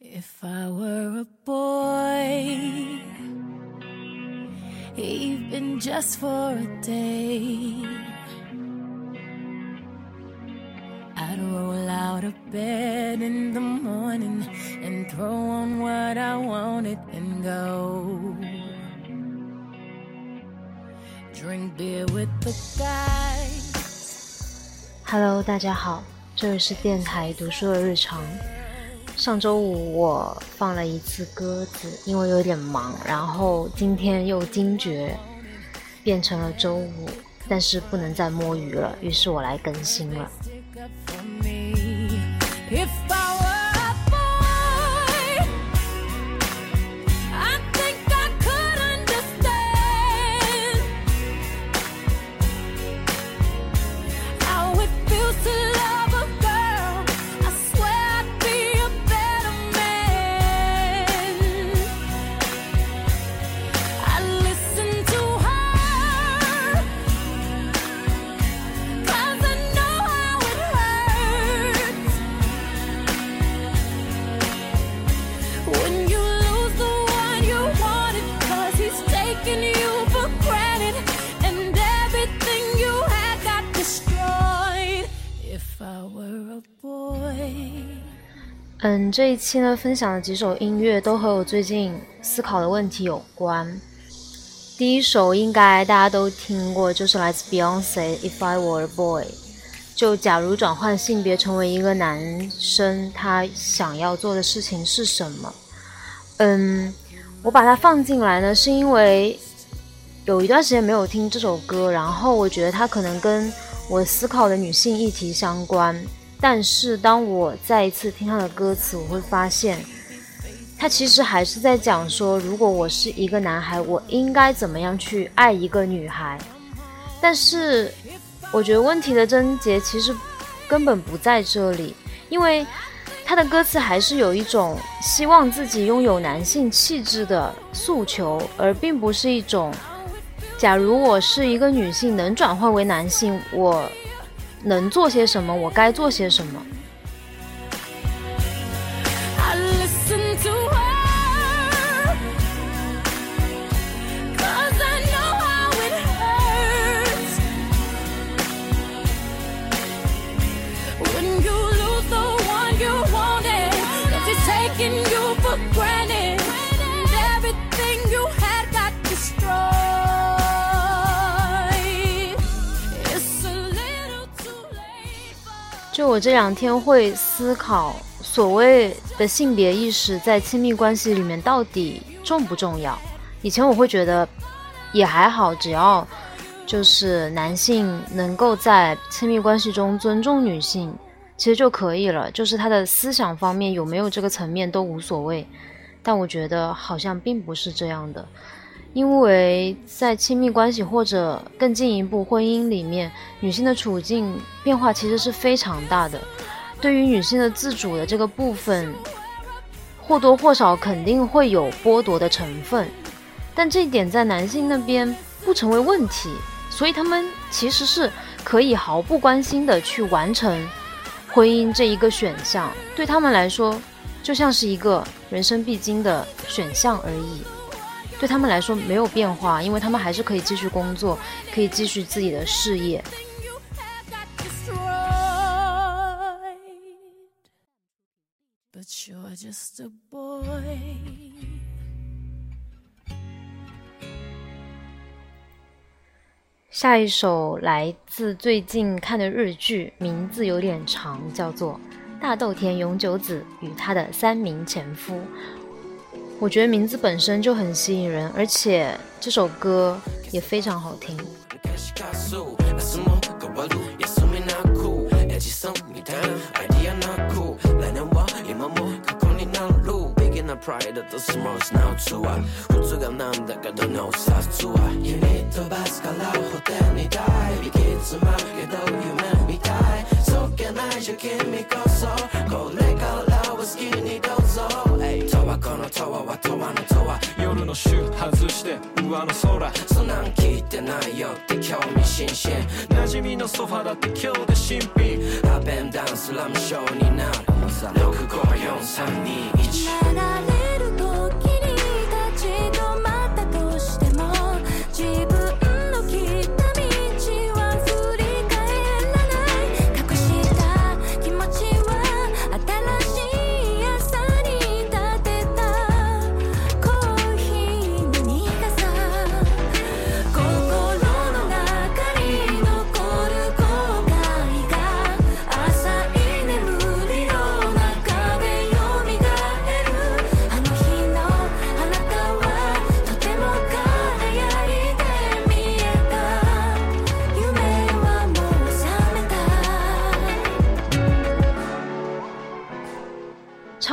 If I were a boy, even just for a day, I'd roll out of bed in the morning and throw on what I wanted and go. Drink beer with the guys. Hello，大家好，这里是电台读书的日常。 上周五我放了一次鸽子，因为有点忙，然后今天又惊觉变成了周五，但是不能再摸鱼了，于是我来更新了。嗯，这一期呢，分享的几首音乐都和我最近思考的问题有关。第一首应该大家都听过，就是来自 Beyonce，《If I Were a Boy》，就假如转换性别成为一个男生，他想要做的事情是什么？嗯，我把它放进来呢，是因为有一段时间没有听这首歌，然后我觉得它可能跟我思考的女性议题相关。但是当我再一次听他的歌词，我会发现，他其实还是在讲说，如果我是一个男孩，我应该怎么样去爱一个女孩。但是，我觉得问题的症结其实根本不在这里，因为他的歌词还是有一种希望自己拥有男性气质的诉求，而并不是一种，假如我是一个女性能转换为男性，我。能做些什么？我该做些什么？我这两天会思考所谓的性别意识在亲密关系里面到底重不重要。以前我会觉得，也还好，只要就是男性能够在亲密关系中尊重女性，其实就可以了。就是他的思想方面有没有这个层面都无所谓。但我觉得好像并不是这样的。因为在亲密关系或者更进一步婚姻里面，女性的处境变化其实是非常大的，对于女性的自主的这个部分，或多或少肯定会有剥夺的成分，但这一点在男性那边不成为问题，所以他们其实是可以毫不关心的去完成婚姻这一个选项，对他们来说就像是一个人生必经的选项而已。对他们来说没有变化，因为他们还是可以继续工作，可以继续自己的事业。下一首来自最近看的日剧，名字有点长，叫做《大豆田永久子与她的三名前夫》。我觉得名字本身就很吸引人，而且这首歌也非常好听。このタワーはタワーのタワー夜のシュー外して上の空そんなん聞いてないよって興味津々馴染みのソファだって今日で新品アベンダンスラムショーになる 65432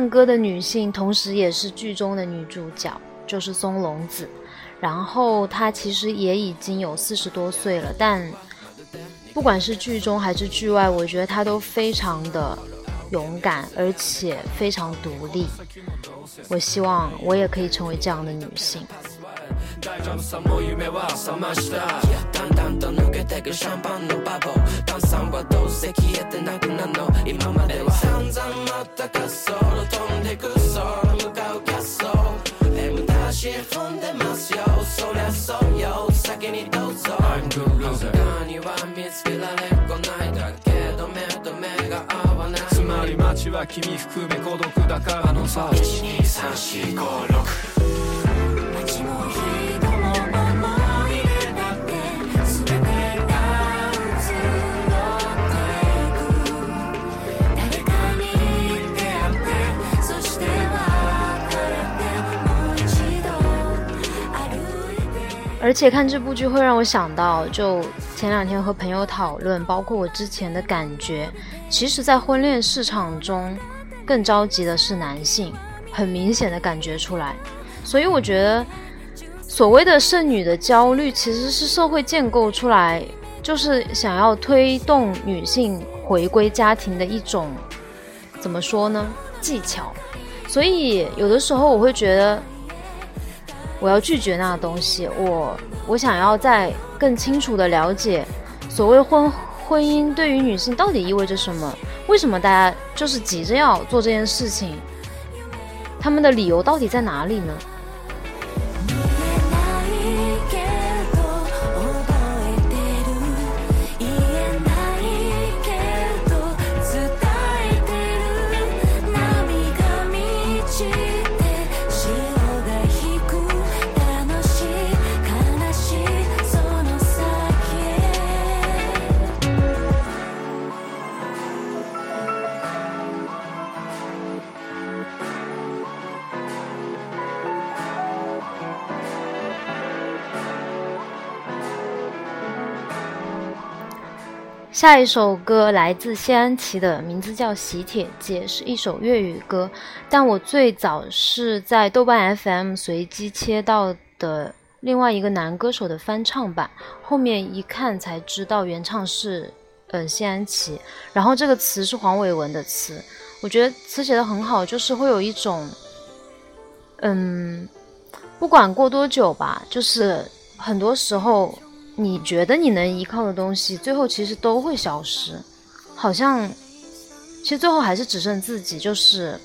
唱歌的女性，同时也是剧中的女主角，就是松隆子。然后她其实也已经有四十多岁了，但不管是剧中还是剧外，我觉得她都非常的勇敢，而且非常独立。我希望我也可以成为这样的女性。大丈夫さも夢は覚ました淡々だんだんと抜けてくシャンパンのバボ炭酸はどうせ消えてなくなるの今までは散々まった滑走飛んでく空向かう滑走 M ダッシし、踏んでますよそりゃそうよ先にどうぞ I'm the loser 他には見つけられっこないだけど目と目が合わないつまり街は君含め孤独だからのさ12345而且看这部剧会让我想到，就前两天和朋友讨论，包括我之前的感觉，其实，在婚恋市场中，更着急的是男性，很明显的感觉出来。所以我觉得，所谓的剩女的焦虑，其实是社会建构出来，就是想要推动女性回归家庭的一种，怎么说呢？技巧。所以有的时候我会觉得。我要拒绝那个东西，我我想要再更清楚的了解，所谓婚婚姻对于女性到底意味着什么？为什么大家就是急着要做这件事情？他们的理由到底在哪里呢？下一首歌来自谢安琪，的名字叫《喜帖街》，是一首粤语歌。但我最早是在豆瓣 FM 随机切到的另外一个男歌手的翻唱版，后面一看才知道原唱是呃谢安琪。然后这个词是黄伟文的词，我觉得词写的很好，就是会有一种，嗯，不管过多久吧，就是很多时候。你觉得你能依靠的东西，最后其实都会消失，好像，其实最后还是只剩自己。就是，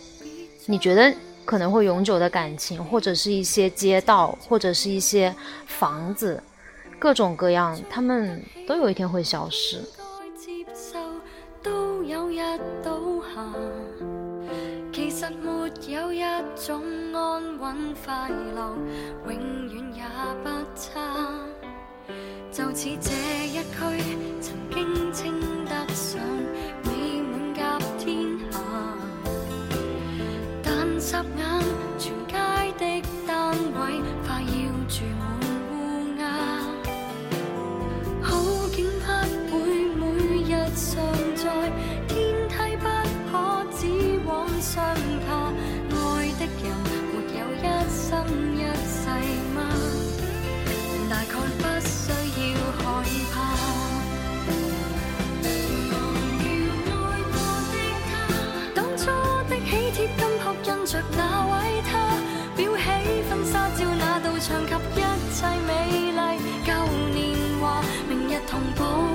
你觉得可能会永久的感情，或者是一些街道，或者是一些房子，各种各样，他们都有一天会消失。就似这一区，曾经称得上美满甲天下，但霎眼。永不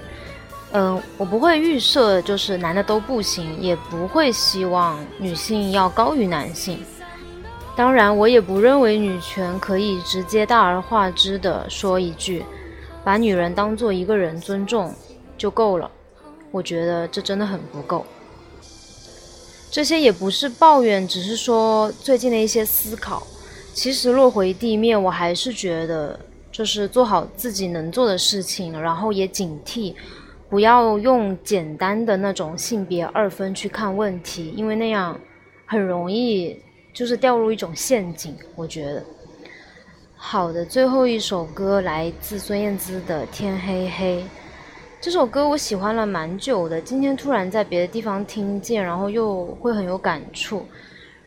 嗯，我不会预设就是男的都不行，也不会希望女性要高于男性。当然，我也不认为女权可以直接大而化之的说一句，把女人当做一个人尊重就够了。我觉得这真的很不够。这些也不是抱怨，只是说最近的一些思考。其实落回地面，我还是觉得就是做好自己能做的事情，然后也警惕。不要用简单的那种性别二分去看问题，因为那样很容易就是掉入一种陷阱。我觉得，好的，最后一首歌来自孙燕姿的《天黑黑》，这首歌我喜欢了蛮久的，今天突然在别的地方听见，然后又会很有感触。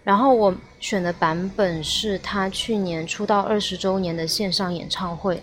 然后我选的版本是她去年出道二十周年的线上演唱会。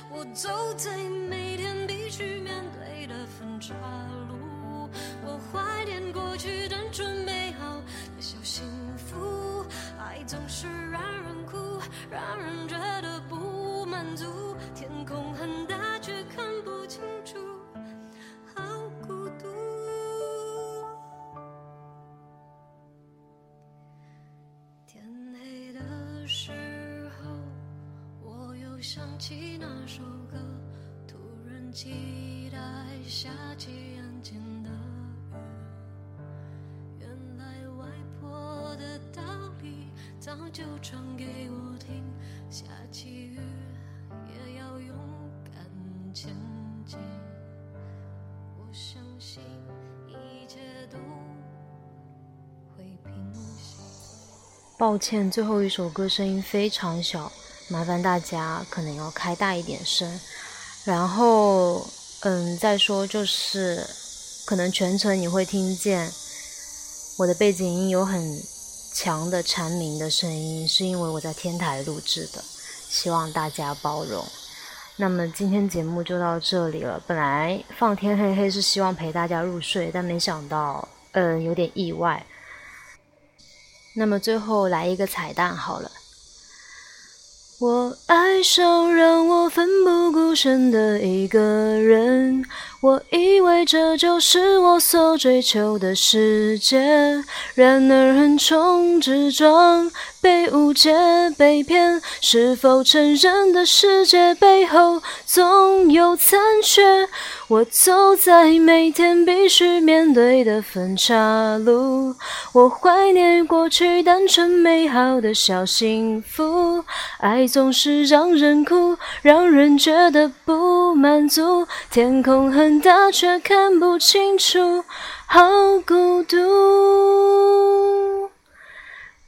我走在每天必须面对的分岔路，我怀念过去单纯美好的小幸福。爱总是让人哭，让人觉得不满足。天空很大，却看不清。想起那首歌突然期待下起安静的雨原来外婆的道理早就唱给我听下起雨也要勇敢前进我相信一切都会平息抱歉最后一首歌声音非常小麻烦大家可能要开大一点声，然后，嗯，再说就是，可能全程你会听见我的背景音有很强的蝉鸣的声音，是因为我在天台录制的，希望大家包容。那么今天节目就到这里了。本来放天黑黑是希望陪大家入睡，但没想到，嗯，有点意外。那么最后来一个彩蛋好了。我爱上让我奋不顾身的一个人，我以为这就是我所追求的世界，然而横冲直撞。被误解、被骗，是否承认的世界背后总有残缺？我走在每天必须面对的分岔路，我怀念过去单纯美好的小幸福。爱总是让人哭，让人觉得不满足。天空很大，却看不清楚，好孤独。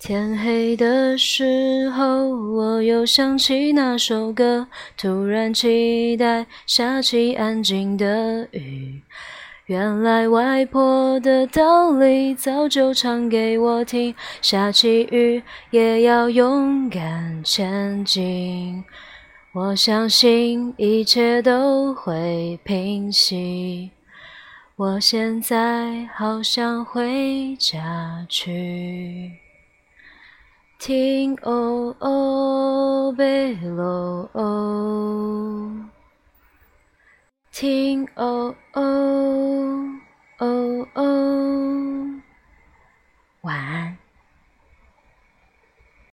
天黑的时候，我又想起那首歌，突然期待下起安静的雨。原来外婆的道理早就唱给我听，下起雨也要勇敢前进。我相信一切都会平息。我现在好想回家去。听哦哦，贝罗哦，听哦哦哦，晚安。